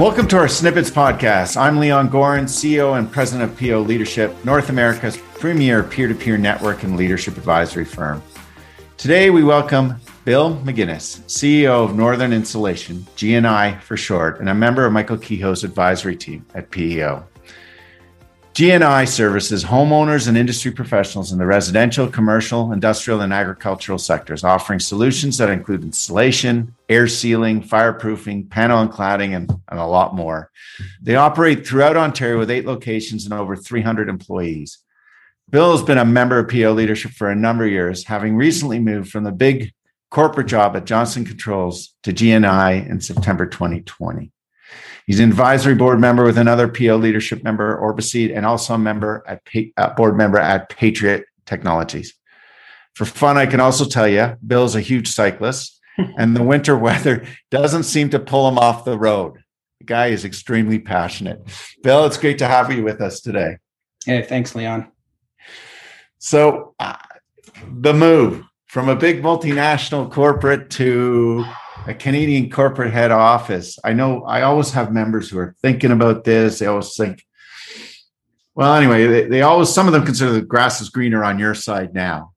Welcome to our Snippets podcast. I'm Leon Goren, CEO and President of PEO Leadership, North America's premier peer to peer network and leadership advisory firm. Today, we welcome Bill McGinnis, CEO of Northern Insulation, GNI for short, and a member of Michael Kehoe's advisory team at PEO. GNI services homeowners and industry professionals in the residential, commercial, industrial, and agricultural sectors, offering solutions that include installation, air sealing, fireproofing, panel and cladding, and, and a lot more. They operate throughout Ontario with eight locations and over 300 employees. Bill has been a member of PEO leadership for a number of years, having recently moved from the big corporate job at Johnson Controls to GNI in September 2020. He's an advisory board member with another PEO leadership member, Orbiseed, and also a member at uh, board member at Patriot Technologies. For fun, I can also tell you, Bill's a huge cyclist, and the winter weather doesn't seem to pull him off the road. The guy is extremely passionate. Bill, it's great to have you with us today. Hey, thanks, Leon. So, uh, the move from a big multinational corporate to a Canadian corporate head office. I know I always have members who are thinking about this. They always think, well, anyway, they, they always, some of them consider the grass is greener on your side now.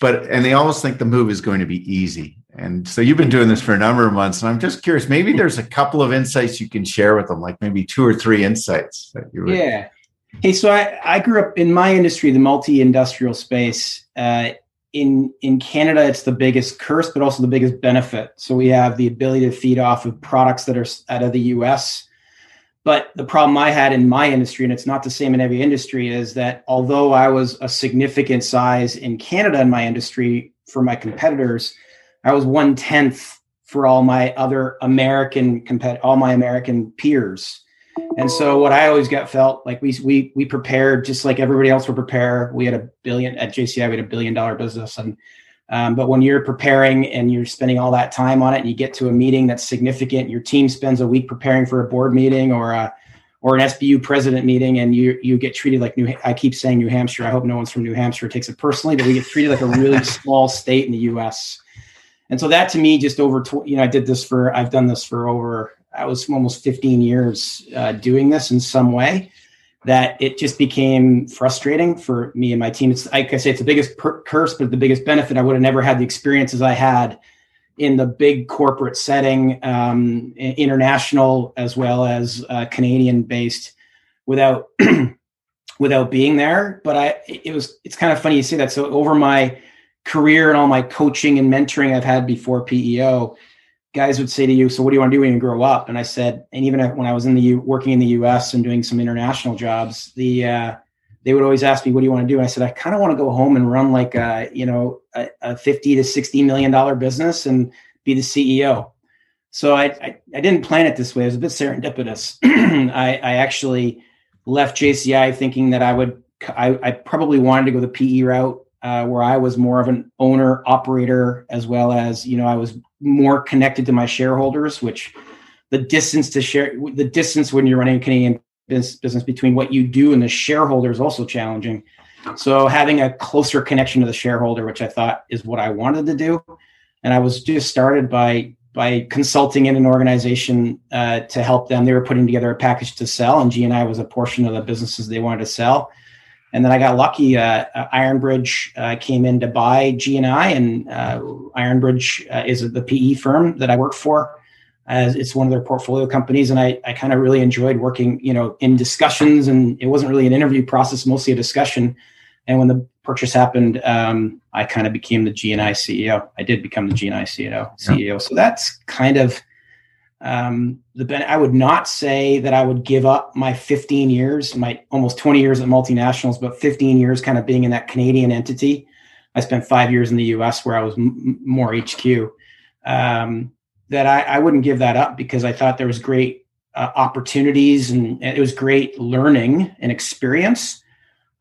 But, and they always think the move is going to be easy. And so you've been doing this for a number of months. And I'm just curious, maybe there's a couple of insights you can share with them, like maybe two or three insights that you would. Yeah. Hey, so I, I grew up in my industry, the multi industrial space. Uh, in in Canada, it's the biggest curse, but also the biggest benefit. So we have the ability to feed off of products that are out of the U.S. But the problem I had in my industry, and it's not the same in every industry, is that although I was a significant size in Canada in my industry for my competitors, I was one tenth for all my other American compet all my American peers. And so what I always got felt like we we we prepared just like everybody else would prepare. We had a billion at JCI, we had a billion dollar business. And um, but when you're preparing and you're spending all that time on it and you get to a meeting that's significant, your team spends a week preparing for a board meeting or a or an SBU president meeting and you you get treated like New I keep saying New Hampshire. I hope no one's from New Hampshire takes it personally, but we get treated like a really small state in the US. And so that to me just over tw- you know I did this for I've done this for over I was almost 15 years uh, doing this in some way that it just became frustrating for me and my team. It's like I say, it's the biggest per- curse, but the biggest benefit. I would have never had the experiences I had in the big corporate setting, um, international as well as uh, Canadian based, without without being there. But I, it was it's kind of funny you say that. So over my career and all my coaching and mentoring I've had before PEO, guys would say to you, "So what do you want to do when you grow up?" And I said, and even when I was in the U, working in the U.S. and doing some international jobs, the uh, they would always ask me, "What do you want to do?" And I said, "I kind of want to go home and run like a you know a, a fifty to sixty million dollar business and be the CEO." So I, I, I didn't plan it this way. It was a bit serendipitous. I, I actually left JCI thinking that I would I, I probably wanted to go the PE route uh, where I was more of an owner operator as well as you know I was more connected to my shareholders, which the distance to share the distance when you're running a Canadian business between what you do and the shareholder is also challenging. So having a closer connection to the shareholder, which I thought is what I wanted to do, and I was just started by by consulting in an organization uh, to help them. They were putting together a package to sell, and GNI was a portion of the businesses they wanted to sell and then I got lucky. Uh, uh, Ironbridge uh, came in to buy GNI, and uh, Ironbridge uh, is the PE firm that I work for. As it's one of their portfolio companies, and I, I kind of really enjoyed working, you know, in discussions. And it wasn't really an interview process, mostly a discussion. And when the purchase happened, um, I kind of became the GNI CEO. I did become the GNI CEO. CEO. So that's kind of um, the I would not say that I would give up my 15 years, my almost 20 years at multinationals, but 15 years kind of being in that Canadian entity. I spent five years in the U.S. where I was m- more HQ. Um, that I, I, wouldn't give that up because I thought there was great uh, opportunities and, it was great learning and experience.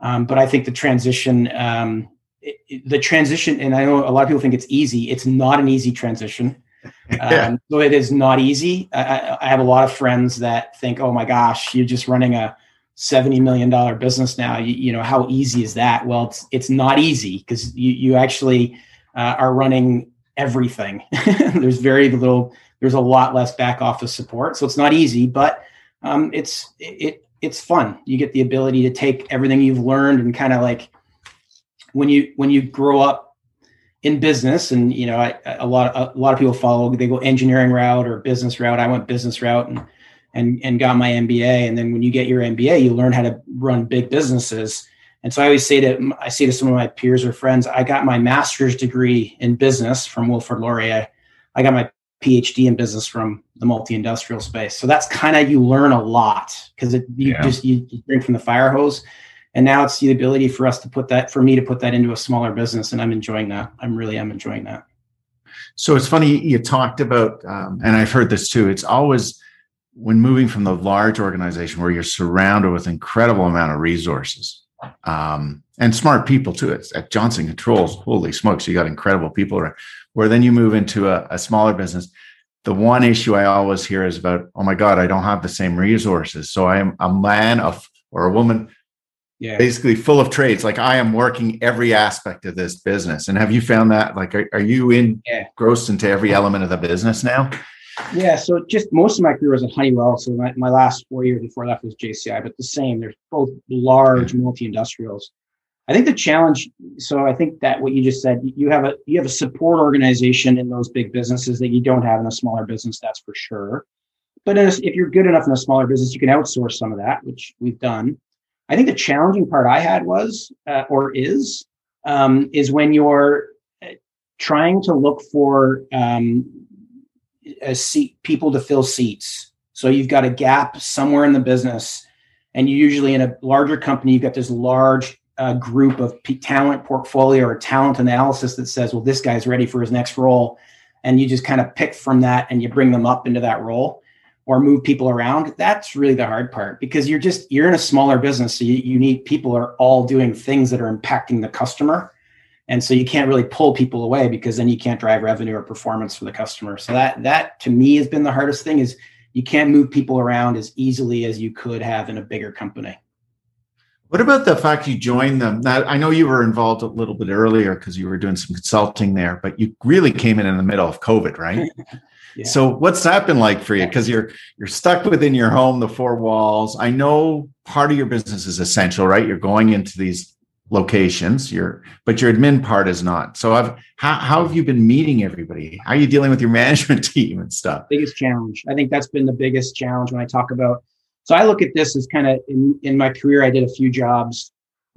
Um, but I think the transition, um, it, the transition, and I know a lot of people think it's easy. It's not an easy transition um, so it is not easy. I, I, have a lot of friends that think, "Oh my gosh, you're just running a seventy million dollar business now. You, you, know how easy is that?" Well, it's it's not easy because you you actually uh, are running everything. There's very little there's a lot less back office support. So it's not easy, but um, it's it it's fun. You get the ability to take everything you've learned and kind of like when you when you grow up in business and you know I, a lot of, a lot of people follow they go engineering route or business route. I went business route and and and got my mba and then when you get your mba you learn how to run big businesses. And so i always say to i say to some of my peers or friends i got my master's degree in business from wilfrid laurier. I got my phd in business from the multi-industrial space. So that's kind of you learn a lot because you yeah. just you, you drink from the fire hose and now it's the ability for us to put that for me to put that into a smaller business and i'm enjoying that. I'm really i'm enjoying that. So it's funny you talked about um, and i've heard this too it's always when moving from the large organization where you're surrounded with incredible amount of resources um, and smart people too it's at johnson controls holy smokes you got incredible people around where then you move into a, a smaller business the one issue i always hear is about oh my god i don't have the same resources. So i am a man of or a woman yeah. basically full of trades. Like I am working every aspect of this business. And have you found that? Like, are, are you in yeah. grossed into every element of the business now? Yeah. So just most of my career was at Honeywell. So my, my last four years before that was JCI, but the same. They're both large multi industrials. I think the challenge. So I think that what you just said, you have a you have a support organization in those big businesses that you don't have in a smaller business. That's for sure. But if you're good enough in a smaller business, you can outsource some of that, which we've done. I think the challenging part I had was, uh, or is, um, is when you're uh, trying to look for um, a seat, people to fill seats. So you've got a gap somewhere in the business, and you usually in a larger company, you've got this large uh, group of p- talent portfolio or talent analysis that says, well, this guy's ready for his next role. And you just kind of pick from that and you bring them up into that role or move people around that's really the hard part because you're just you're in a smaller business so you, you need people are all doing things that are impacting the customer and so you can't really pull people away because then you can't drive revenue or performance for the customer so that that to me has been the hardest thing is you can't move people around as easily as you could have in a bigger company what about the fact you joined them? Now, I know you were involved a little bit earlier because you were doing some consulting there, but you really came in in the middle of COVID, right? So what's that been like for you? Because you're you're stuck within your home, the four walls. I know part of your business is essential, right? You're going into these locations, your but your admin part is not. So I've how, how have you been meeting everybody? How are you dealing with your management team and stuff? Biggest challenge. I think that's been the biggest challenge when I talk about so I look at this as kind of in, in my career, I did a few jobs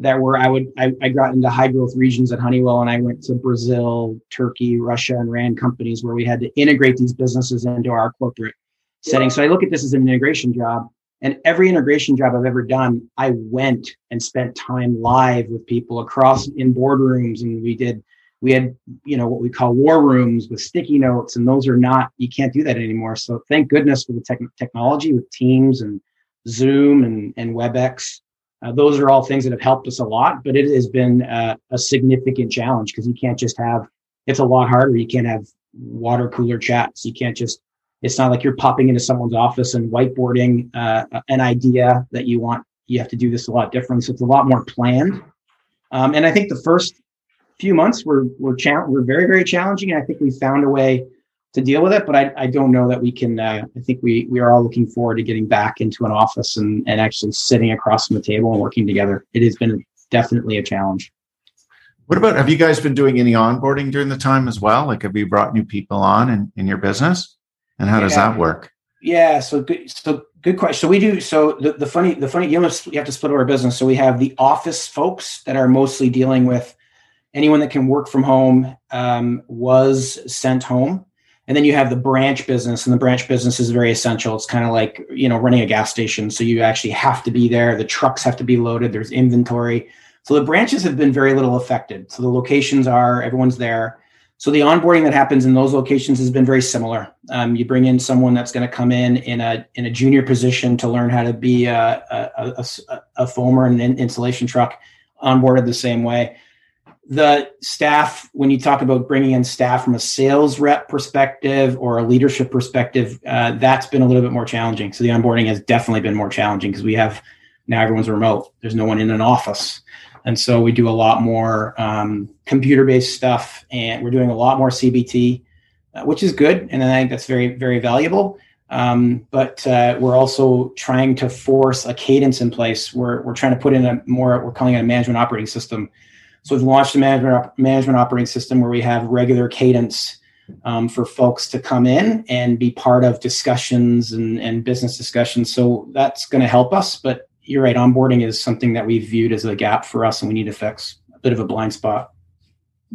that were I would I, I got into high growth regions at Honeywell and I went to Brazil, Turkey, Russia, and ran companies where we had to integrate these businesses into our corporate setting. So I look at this as an integration job. And every integration job I've ever done, I went and spent time live with people across in boardrooms, and we did we had you know what we call war rooms with sticky notes, and those are not you can't do that anymore. So thank goodness for the tech, technology with Teams and Zoom and and WebEx uh, those are all things that have helped us a lot, but it has been uh, a significant challenge because you can't just have, it's a lot harder. You can't have water cooler chats. You can't just, it's not like you're popping into someone's office and whiteboarding uh, an idea that you want. You have to do this a lot different. So it's a lot more planned. Um, and I think the first few months were, were, cha- were very, very challenging. And I think we found a way to deal with it. But I, I don't know that we can. Uh, I think we we are all looking forward to getting back into an office and and actually sitting across from the table and working together. It has been definitely a challenge. What about have you guys been doing any onboarding during the time as well? Like have you brought new people on in, in your business? And how yeah. does that work? Yeah, so good so good question. So we do so the, the funny the funny you, you have to split our business. So we have the office folks that are mostly dealing with anyone that can work from home um, was sent home and then you have the branch business and the branch business is very essential. It's kind of like you know running a gas station so you actually have to be there. The trucks have to be loaded. There's inventory. So the branches have been very little affected. So the locations are everyone's there. So the onboarding that happens in those locations has been very similar. Um, you bring in someone that's going to come in in a in a junior position to learn how to be a, a, a, a foamer and an installation truck onboarded the same way the staff when you talk about bringing in staff from a sales rep perspective or a leadership perspective uh, that's been a little bit more challenging so the onboarding has definitely been more challenging because we have now everyone's remote there's no one in an office and so we do a lot more um, computer based stuff and we're doing a lot more cbt uh, which is good, and I think that's very very valuable. Um, but uh, we're also trying to force a cadence in place. We're, we're trying to put in a more, we're calling it a management operating system. So we've launched a management, management operating system where we have regular cadence um, for folks to come in and be part of discussions and, and business discussions. So that's going to help us. But you're right, onboarding is something that we've viewed as a gap for us and we need to fix a bit of a blind spot.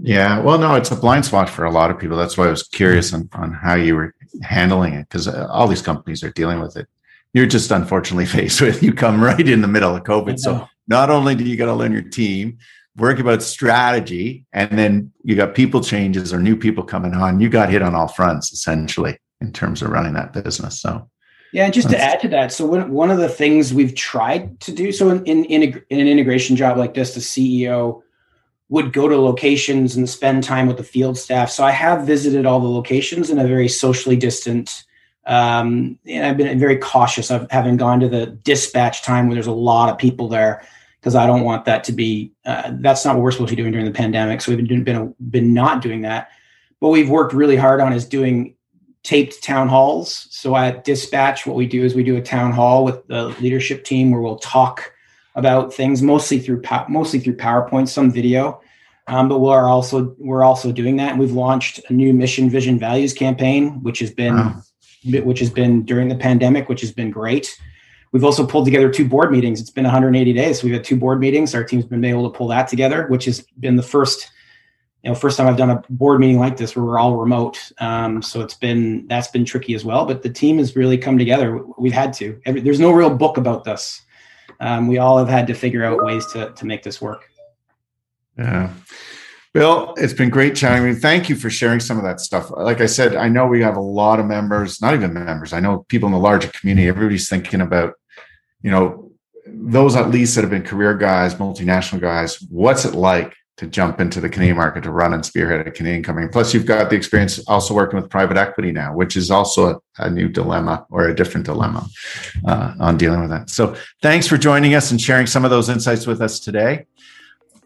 Yeah, well, no, it's a blind spot for a lot of people. That's why I was curious on, on how you were handling it because uh, all these companies are dealing with it. You're just unfortunately faced with you come right in the middle of COVID. So not only do you got to learn your team, work about strategy, and then you got people changes or new people coming on. You got hit on all fronts essentially in terms of running that business. So yeah, and just to add to that, so when, one of the things we've tried to do, so in, in, in, an integration job like this, the CEO would go to locations and spend time with the field staff. So I have visited all the locations in a very socially distant. Um, and I've been very cautious of having gone to the dispatch time where there's a lot of people there because I don't want that to be. Uh, that's not what we're supposed to be doing during the pandemic. So we've been been been not doing that. What we've worked really hard on is doing taped town halls. So at dispatch, what we do is we do a town hall with the leadership team where we'll talk about things mostly through mostly through PowerPoint, some video. Um, but we're also we're also doing that, and we've launched a new mission, vision, values campaign, which has been wow. which has been during the pandemic, which has been great. We've also pulled together two board meetings. It's been 180 days. So we've had two board meetings. Our team's been able to pull that together, which has been the first, you know, first time I've done a board meeting like this where we're all remote. Um, so it's been that's been tricky as well. But the team has really come together. We've had to. Every, there's no real book about this um, we all have had to figure out ways to to make this work. Yeah. Bill, it's been great chatting with you. Thank you for sharing some of that stuff. Like I said, I know we have a lot of members, not even members. I know people in the larger community. Everybody's thinking about, you know, those at least that have been career guys, multinational guys. What's it like to jump into the Canadian market to run and spearhead a Canadian company. Plus, you've got the experience also working with private equity now, which is also a, a new dilemma or a different dilemma uh, on dealing with that. So, thanks for joining us and sharing some of those insights with us today.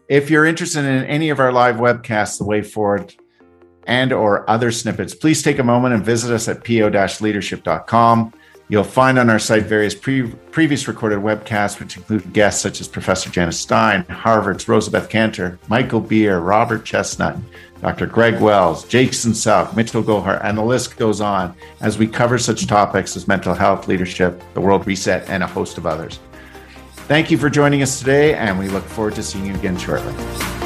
If you're interested in any of our live webcasts, the way forward, and or other snippets, please take a moment and visit us at po-leadership.com. You'll find on our site various pre- previous recorded webcasts, which include guests such as Professor Janice Stein, Harvard's Rosabeth Kanter, Michael Beer, Robert Chesnut, Dr. Greg Wells, Jason Selk, Mitchell Gohar, and the list goes on as we cover such topics as mental health, leadership, the world reset, and a host of others. Thank you for joining us today, and we look forward to seeing you again shortly.